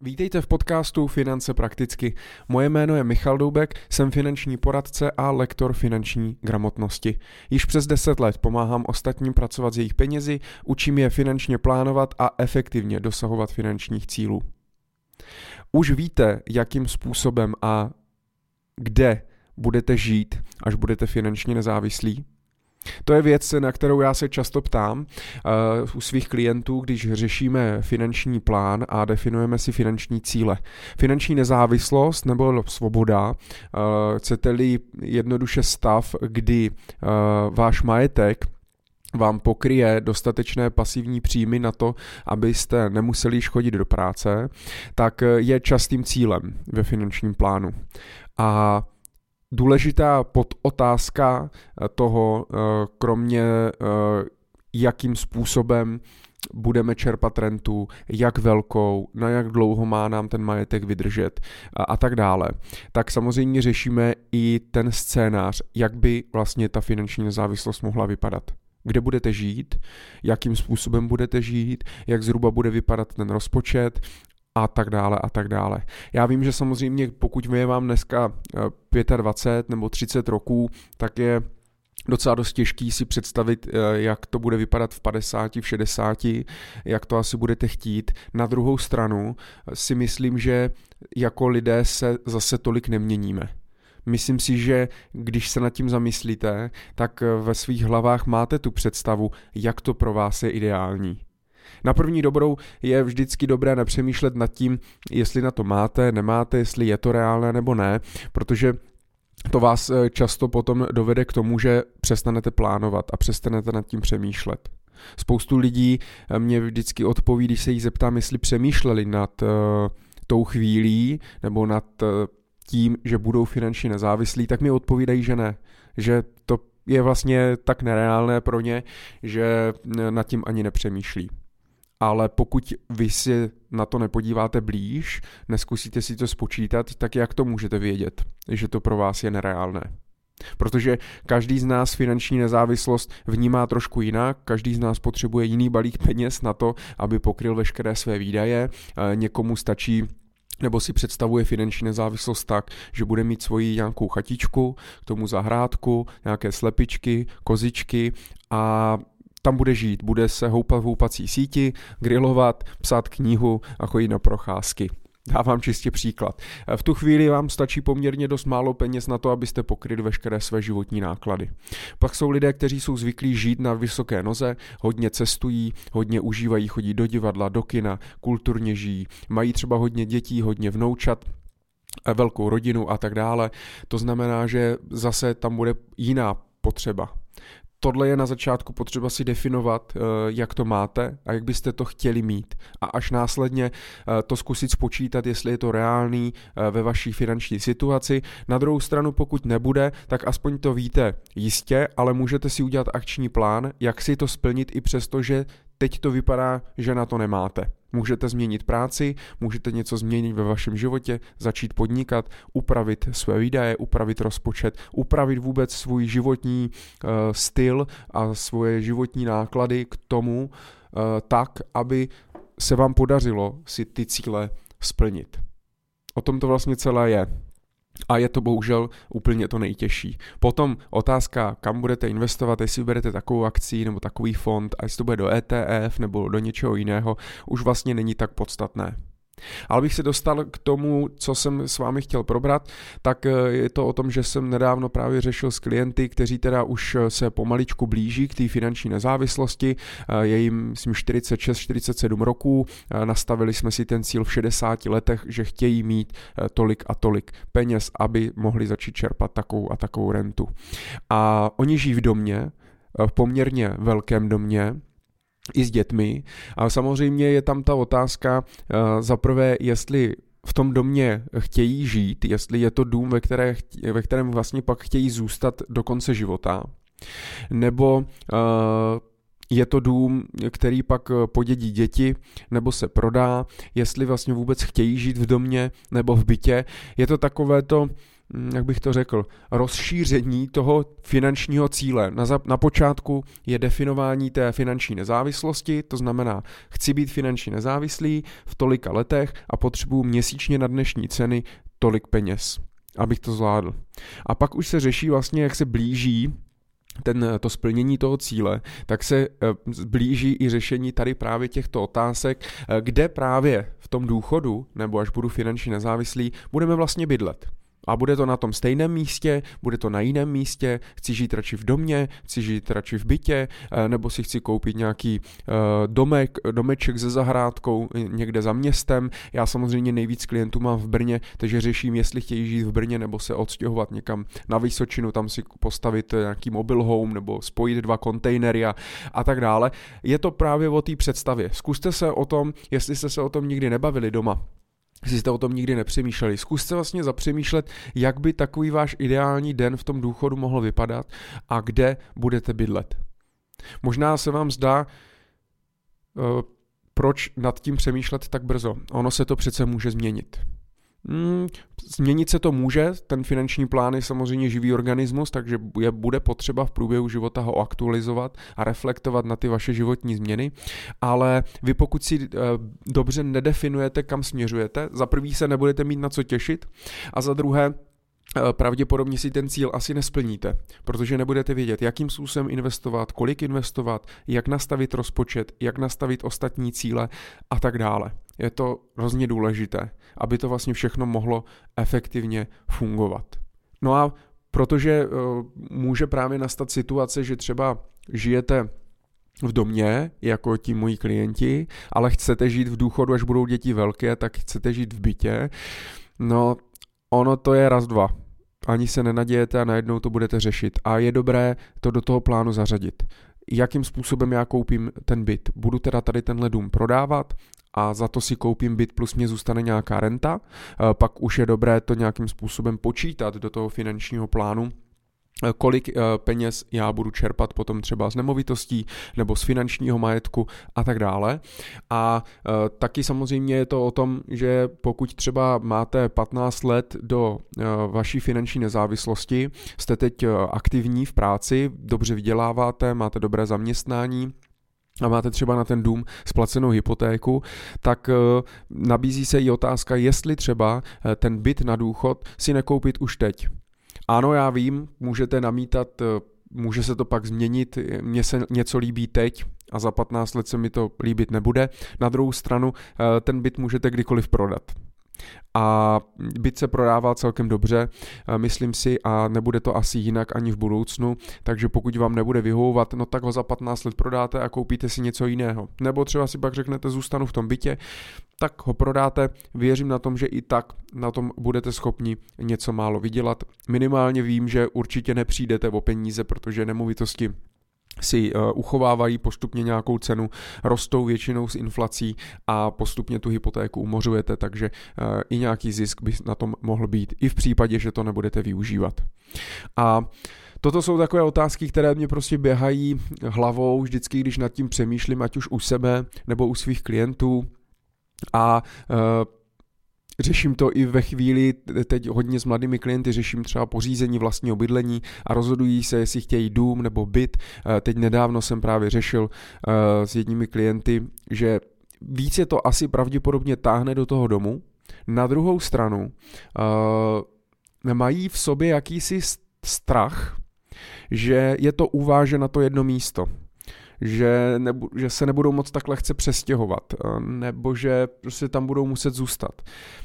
Vítejte v podcastu Finance prakticky. Moje jméno je Michal Doubek, jsem finanční poradce a lektor finanční gramotnosti. Již přes 10 let pomáhám ostatním pracovat s jejich penězi, učím je finančně plánovat a efektivně dosahovat finančních cílů. Už víte, jakým způsobem a kde budete žít, až budete finančně nezávislí? To je věc, na kterou já se často ptám uh, u svých klientů, když řešíme finanční plán a definujeme si finanční cíle. Finanční nezávislost nebo svoboda, uh, chcete-li jednoduše stav, kdy uh, váš majetek vám pokryje dostatečné pasivní příjmy na to, abyste nemuseli chodit do práce, tak je častým cílem ve finančním plánu. A důležitá podotázka eh, toho, eh, kromě eh, jakým způsobem budeme čerpat rentu, jak velkou, na jak dlouho má nám ten majetek vydržet a, a tak dále. Tak samozřejmě řešíme i ten scénář, jak by vlastně ta finanční nezávislost mohla vypadat kde budete žít, jakým způsobem budete žít, jak zhruba bude vypadat ten rozpočet a tak dále a tak dále. Já vím, že samozřejmě pokud je vám dneska 25 eh, nebo 30 roků, tak je docela dost těžký si představit, eh, jak to bude vypadat v 50, v 60, jak to asi budete chtít. Na druhou stranu eh, si myslím, že jako lidé se zase tolik neměníme. Myslím si, že když se nad tím zamyslíte, tak ve svých hlavách máte tu představu, jak to pro vás je ideální. Na první dobrou je vždycky dobré nepřemýšlet nad tím, jestli na to máte, nemáte, jestli je to reálné nebo ne, protože to vás eh, často potom dovede k tomu, že přestanete plánovat a přestanete nad tím přemýšlet. Spoustu lidí eh, mě vždycky odpoví, když se jich zeptám, jestli přemýšleli nad uh, tou chvílí nebo nad uh, tím, že budou finančně nezávislí, tak mi odpovídají, že ne. Že to je vlastně tak nereálné pro ně, že nad tím ani nepřemýšlí ale pokud vy si na to nepodíváte blíž, neskusíte si to spočítat, tak jak to můžete vědět, že to pro vás je nereálné? Protože každý z nás finanční nezávislost vnímá trošku jinak, každý z nás potřebuje jiný balík peněz na to, aby pokryl veškeré své výdaje, někomu stačí nebo si představuje finanční nezávislost tak, že bude mít svoji nějakou chatičku, k tomu zahrádku, nějaké slepičky, kozičky a tam bude žít, bude se houpat v houpací síti, grilovat, psát knihu a chodit na procházky. Dávám čistě příklad. V tu chvíli vám stačí poměrně dost málo peněz na to, abyste pokryli veškeré své životní náklady. Pak jsou lidé, kteří jsou zvyklí žít na vysoké noze, hodně cestují, hodně užívají, chodí do divadla, do kina, kulturně žijí, mají třeba hodně dětí, hodně vnoučat, velkou rodinu a tak dále. To znamená, že zase tam bude jiná potřeba tohle je na začátku potřeba si definovat, eh, jak to máte a jak byste to chtěli mít. A až následně eh, to zkusit spočítat, jestli je to reálný eh, ve vaší finanční situaci. Na druhou stranu, pokud nebude, tak aspoň to víte jistě, ale můžete si udělat akční plán, jak si to splnit i přesto, že teď to vypadá, že na to nemáte. Můžete změnit práci, můžete něco změnit ve vašem životě, začít podnikat, upravit své výdaje, upravit rozpočet, upravit vůbec svůj životní uh, styl a svoje životní náklady k tomu uh, tak, aby se vám podařilo si ty cíle splnit. O tom to vlastně celé je. A je to bohužel úplně to nejtěžší. Potom otázka, kam budete investovat, jestli berete takovou akci nebo takový fond, a jestli to bude do ETF nebo do něčeho jiného, už vlastně není tak podstatné. Ale bych se dostal k tomu, co jsem s vámi chtěl probrat, tak eh, je to o tom, že jsem nedávno právě řešil s klienty, kteří teda už eh, se pomaličku blíží k té finanční nezávislosti. Eh, je jim, myslím, 46-47 roků. Nastavili jsme si ten cíl v 60 letech, že chtějí mít tolik a tolik peněz, aby mohli začít čerpat takovou a takovou rentu. A oni žijí v domě, v poměrně velkém domě, i s dětmi. A samozřejmě je tam ta otázka uh, za prvé, jestli v tom domě chtějí žít, jestli je to dům, ve, které, ve kterém vlastně pak chtějí zůstat do konce života, nebo uh, je to dům, který pak podědí děti, nebo se prodá, jestli vlastně vůbec chtějí žít v domě nebo v bytě. Je to takové to, jak bych to řekl, rozšíření toho finančního cíle. Na, za, na počátku je definování té finanční nezávislosti, to znamená, chci být finančně nezávislý v tolika letech a potřebuji měsíčně na dnešní ceny tolik peněz, abych to zvládl. A pak už se řeší vlastně, jak se blíží ten, to splnění toho cíle, tak se blíží i řešení tady právě těchto otázek, kde právě v tom důchodu, nebo až budu finančně nezávislý, budeme vlastně bydlet. A bude to na tom stejném místě, bude to na jiném místě, chci žít radši v domě, chci žít radši v bytě, eh, nebo si chci koupit nějaký eh, domek, domeček se zahrádkou někde za městem. Já samozřejmě nejvíc klientů mám v Brně, takže řeším, jestli chtějí žít v Brně nebo se odstěhovat někam na Vysočinu, tam si postavit nějaký mobile home nebo spojit dva kontejnery a, a tak dále. Je to právě o té představě. Zkuste se o tom, jestli jste se o tom nikdy nebavili doma, jestli jste o tom nikdy nepřemýšleli. Zkuste vlastně zapřemýšlet, jak by takový váš ideální den v tom důchodu mohl vypadat a kde budete bydlet. Možná se vám zdá, uh, proč nad tím přemýšlet tak brzo. Ono se to přece může změnit. Hmm, změnit se to může, ten finanční plán je samozřejmě živý organismus, takže je, bude potřeba v průběhu života ho aktualizovat a reflektovat na ty vaše životní změny, ale vy pokud si e, dobře nedefinujete, kam směřujete, za prvý se nebudete mít na co těšit a za druhé Eh, pravděpodobně si ten cíl asi nesplníte, protože nebudete vědět, jakým způsobem investovat, kolik investovat, jak nastavit rozpočet, jak nastavit ostatní cíle a tak dále. Je to hrozně důležité, aby to vlastně všechno mohlo efektivně fungovat. No a protože uh, může právě nastat situace, že třeba žijete v domě, jako ti moji klienti, ale chcete žít v důchodu, až budou děti velké, tak chcete žít v bytě. No, ono to je raz, dva. Ani se nenadějete a najednou to budete řešit. A je dobré to do toho plánu zařadit. Jakým způsobem já koupím ten byt? Budu teda tady tenhle dům prodávat a za to si koupím byt plus mě zůstane nějaká renta. Pak už je dobré to nějakým způsobem počítat do toho finančního plánu, Eh, kolik eh, peněz já budu čerpat potom třeba z nemovitostí nebo z finančního majetku a tak dále. A eh, taky samozřejmě je to o tom, že pokud třeba máte 15 let do vaší finanční nezávislosti, jste teď aktivní v práci, dobře vyděláváte, máte dobré zaměstnání, a máte třeba na ten dům splacenou hypotéku, tak nabízí se i otázka, jestli třeba ten byt na důchod si nekoupit už teď. Ano, já vím, můžete namítat, eh, může se to pak změnit, mně se něco líbí teď a za 15 let se mi to líbit nebude. Na druhou stranu, eh, ten byt můžete kdykoliv prodat a byt se prodává celkem dobře, myslím si, a nebude to asi jinak ani v budoucnu, takže pokud vám nebude vyhovovat, no tak ho za 15 let prodáte a koupíte si něco jiného. Nebo třeba si pak řeknete, zůstanu v tom bytě, tak ho prodáte, věřím na tom, že i tak na tom budete schopni něco málo vydělat. Minimálně vím, že určitě nepřijdete o peníze, protože nemovitosti si uh, uchovávají postupně nějakou cenu, rostou většinou s inflací a postupně tu hypotéku umořujete, takže uh, i nějaký zisk by na tom mohl být, i v případě, že to nebudete využívat. A Toto jsou takové otázky, které mě prostě běhají hlavou vždycky, když nad tím přemýšlím, ať už u sebe nebo u svých klientů. A uh, Řeším to i ve chvíli, teď hodně s mladými klienty řeším třeba pořízení vlastního bydlení a rozhodují se, jestli chtějí dům nebo byt. Eh, teď nedávno jsem právě řešil eh, s jedními klienty, že více to asi pravděpodobně táhne do toho domu. Na druhou stranu mají v sobě jakýsi strach, že je to uváže na to jedno místo že, nebu, že se nebudou moc tak lehce přestěhovat, eh, nebo že prostě tam budou muset zůstat.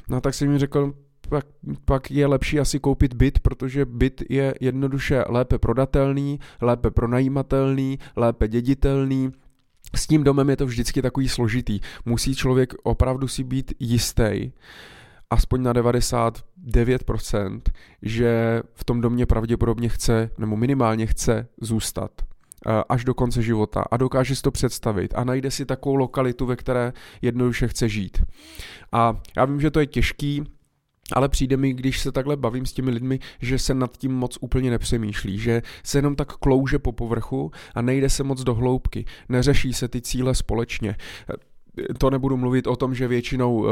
No tak jsem mi řekl, pak, pak je lepší asi koupit byt, protože byt je jednoduše lépe prodatelný, lépe pronajímatelný, lépe děditelný, s tím domem je to vždycky takový složitý. Musí člověk opravdu si být jistý, aspoň na 99%, že v tom domě pravděpodobně chce, nebo minimálně chce zůstat. Eh, až do konce života a dokáže si to představit a najde si takovou lokalitu, ve které jednoduše chce žít. A já vím, že to je těžký, ale přijde mi, když se takhle bavím s těmi lidmi, že se nad tím moc úplně nepřemýšlí, že se jenom tak klouže po povrchu a nejde se moc do hloubky, neřeší se ty cíle společně to nebudu mluvit o tom, že většinou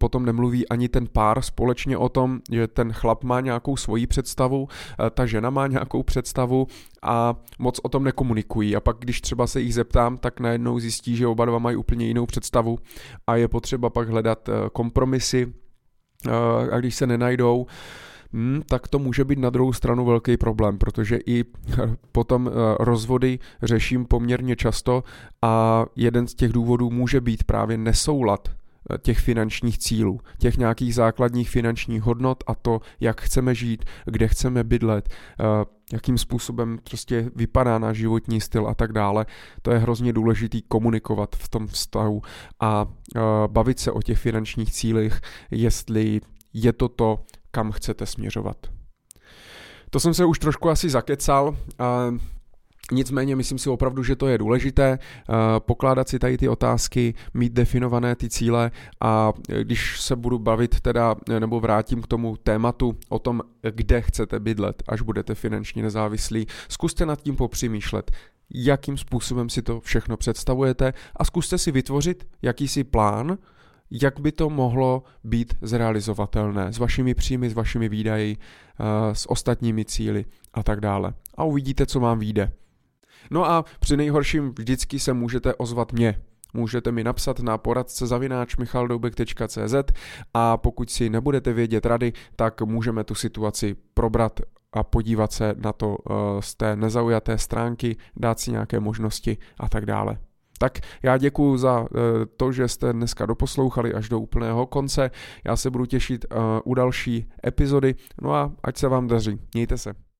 potom nemluví ani ten pár společně o tom, že ten chlap má nějakou svoji představu, ta žena má nějakou představu a moc o tom nekomunikují. A pak, když třeba se jich zeptám, tak najednou zjistí, že oba dva mají úplně jinou představu a je potřeba pak hledat kompromisy a když se nenajdou, hmm, tak to může být na druhou stranu velký problém, protože i potom eh, rozvody řeším poměrně často a jeden z těch důvodů může být právě nesoulad eh, těch finančních cílů, těch nějakých základních finančních hodnot a to, jak chceme žít, kde chceme bydlet, eh, jakým způsobem prostě vypadá náš životní styl a tak dále. To je hrozně důležitý komunikovat v tom vztahu a bavit se o těch finančních cílech, jestli je to to, kam chcete směřovat. To jsem se už trošku asi zakecal, Nicméně myslím si opravdu, že to je důležité, pokládat si tady ty otázky, mít definované ty cíle a když se budu bavit teda, nebo vrátím k tomu tématu o tom, kde chcete bydlet, až budete finančně nezávislí, zkuste nad tím popřemýšlet, jakým způsobem si to všechno představujete a zkuste si vytvořit jakýsi plán, jak by to mohlo být zrealizovatelné s vašimi příjmy, s vašimi výdaji, eh, s ostatními cíly a tak dále. A uvidíte, co vám vyjde. No a při nejhorším vždycky se můžete ozvat mě. Můžete mi napsat na poradce zavináč michaldoubek.cz a pokud si nebudete vědět rady, tak můžeme tu situaci probrat a podívat se na to eh, z té nezaujaté stránky, dát si nějaké možnosti a tak dále. Tak já děkuji za uh, to, že jste dneska doposlouchali až do úplného konce. Já se budu těšit uh, u další epizody. No a ať se vám daří. Mějte se.